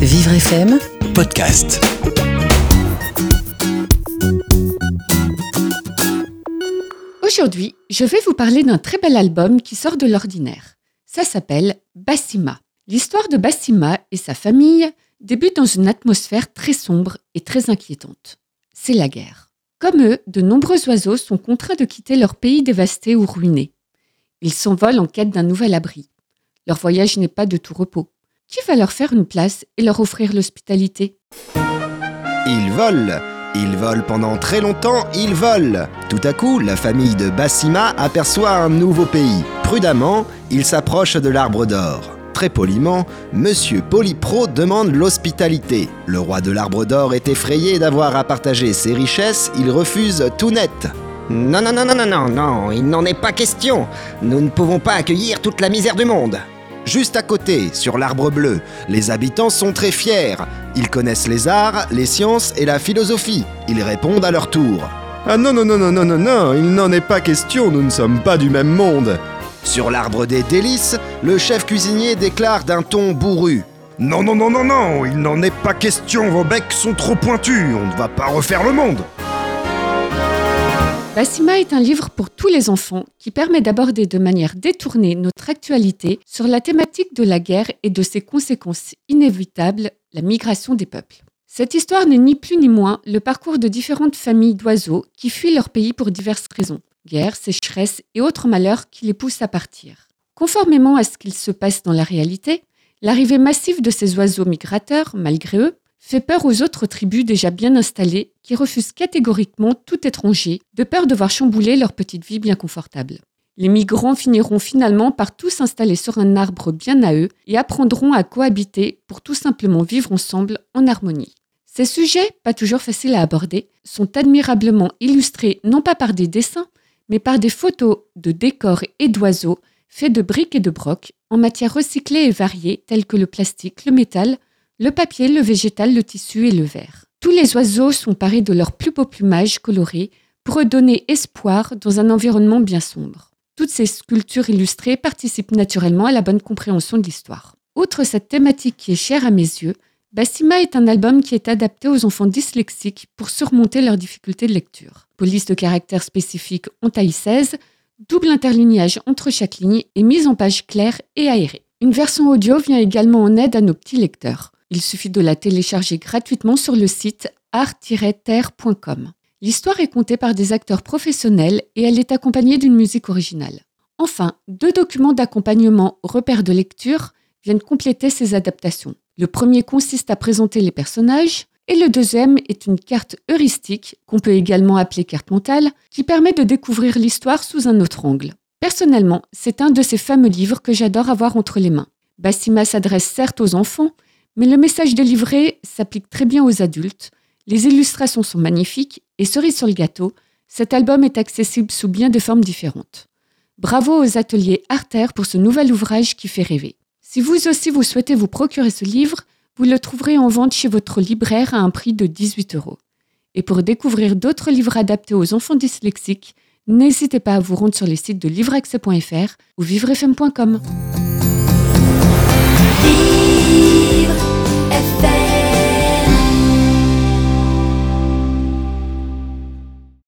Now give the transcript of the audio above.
Vivre FM podcast. Aujourd'hui, je vais vous parler d'un très bel album qui sort de l'ordinaire. Ça s'appelle Bassima. L'histoire de Bassima et sa famille débute dans une atmosphère très sombre et très inquiétante. C'est la guerre. Comme eux, de nombreux oiseaux sont contraints de quitter leur pays dévasté ou ruiné. Ils s'envolent en quête d'un nouvel abri. Leur voyage n'est pas de tout repos. Qui va leur faire une place et leur offrir l'hospitalité Ils volent Ils volent pendant très longtemps, ils volent Tout à coup, la famille de Bassima aperçoit un nouveau pays. Prudemment, ils s'approchent de l'arbre d'or. Très poliment, Monsieur Polypro demande l'hospitalité. Le roi de l'arbre d'or est effrayé d'avoir à partager ses richesses, il refuse tout net. Non, non, non, non, non, non, non, il n'en est pas question. Nous ne pouvons pas accueillir toute la misère du monde. Juste à côté, sur l'arbre bleu, les habitants sont très fiers. Ils connaissent les arts, les sciences et la philosophie. Ils répondent à leur tour. Ah non, non, non, non, non, non, non, il n'en est pas question, nous ne sommes pas du même monde. Sur l'arbre des délices, le chef cuisinier déclare d'un ton bourru. Non, non, non, non, non, il n'en est pas question, vos becs sont trop pointus, on ne va pas refaire le monde. Bassima est un livre pour tous les enfants qui permet d'aborder de manière détournée notre actualité sur la thématique de la guerre et de ses conséquences inévitables, la migration des peuples. Cette histoire n'est ni plus ni moins le parcours de différentes familles d'oiseaux qui fuient leur pays pour diverses raisons, guerre, sécheresse et autres malheurs qui les poussent à partir. Conformément à ce qu'il se passe dans la réalité, l'arrivée massive de ces oiseaux migrateurs, malgré eux, fait peur aux autres tribus déjà bien installées qui refusent catégoriquement tout étranger de peur de voir chambouler leur petite vie bien confortable. Les migrants finiront finalement par tous s'installer sur un arbre bien à eux et apprendront à cohabiter pour tout simplement vivre ensemble en harmonie. Ces sujets, pas toujours faciles à aborder, sont admirablement illustrés non pas par des dessins, mais par des photos de décors et d'oiseaux faits de briques et de brocs en matières recyclées et variées telles que le plastique, le métal, le papier, le végétal, le tissu et le verre. Tous les oiseaux sont parés de leur plus beau plumage coloré pour redonner espoir dans un environnement bien sombre. Toutes ces sculptures illustrées participent naturellement à la bonne compréhension de l'histoire. Outre cette thématique qui est chère à mes yeux, Bassima est un album qui est adapté aux enfants dyslexiques pour surmonter leurs difficultés de lecture. Police de caractères spécifiques en taille 16, double interlignage entre chaque ligne et mise en page claire et aérée. Une version audio vient également en aide à nos petits lecteurs. Il suffit de la télécharger gratuitement sur le site art-terre.com. L'histoire est contée par des acteurs professionnels et elle est accompagnée d'une musique originale. Enfin, deux documents d'accompagnement repères de lecture viennent compléter ces adaptations. Le premier consiste à présenter les personnages et le deuxième est une carte heuristique, qu'on peut également appeler carte mentale, qui permet de découvrir l'histoire sous un autre angle. Personnellement, c'est un de ces fameux livres que j'adore avoir entre les mains. Bassima s'adresse certes aux enfants, mais le message délivré s'applique très bien aux adultes. Les illustrations sont magnifiques et cerise sur le gâteau, cet album est accessible sous bien de formes différentes. Bravo aux ateliers Arter pour ce nouvel ouvrage qui fait rêver. Si vous aussi vous souhaitez vous procurer ce livre, vous le trouverez en vente chez votre libraire à un prix de 18 euros. Et pour découvrir d'autres livres adaptés aux enfants dyslexiques, n'hésitez pas à vous rendre sur les sites de livreaccès.fr ou vivrefm.com. Vivre FM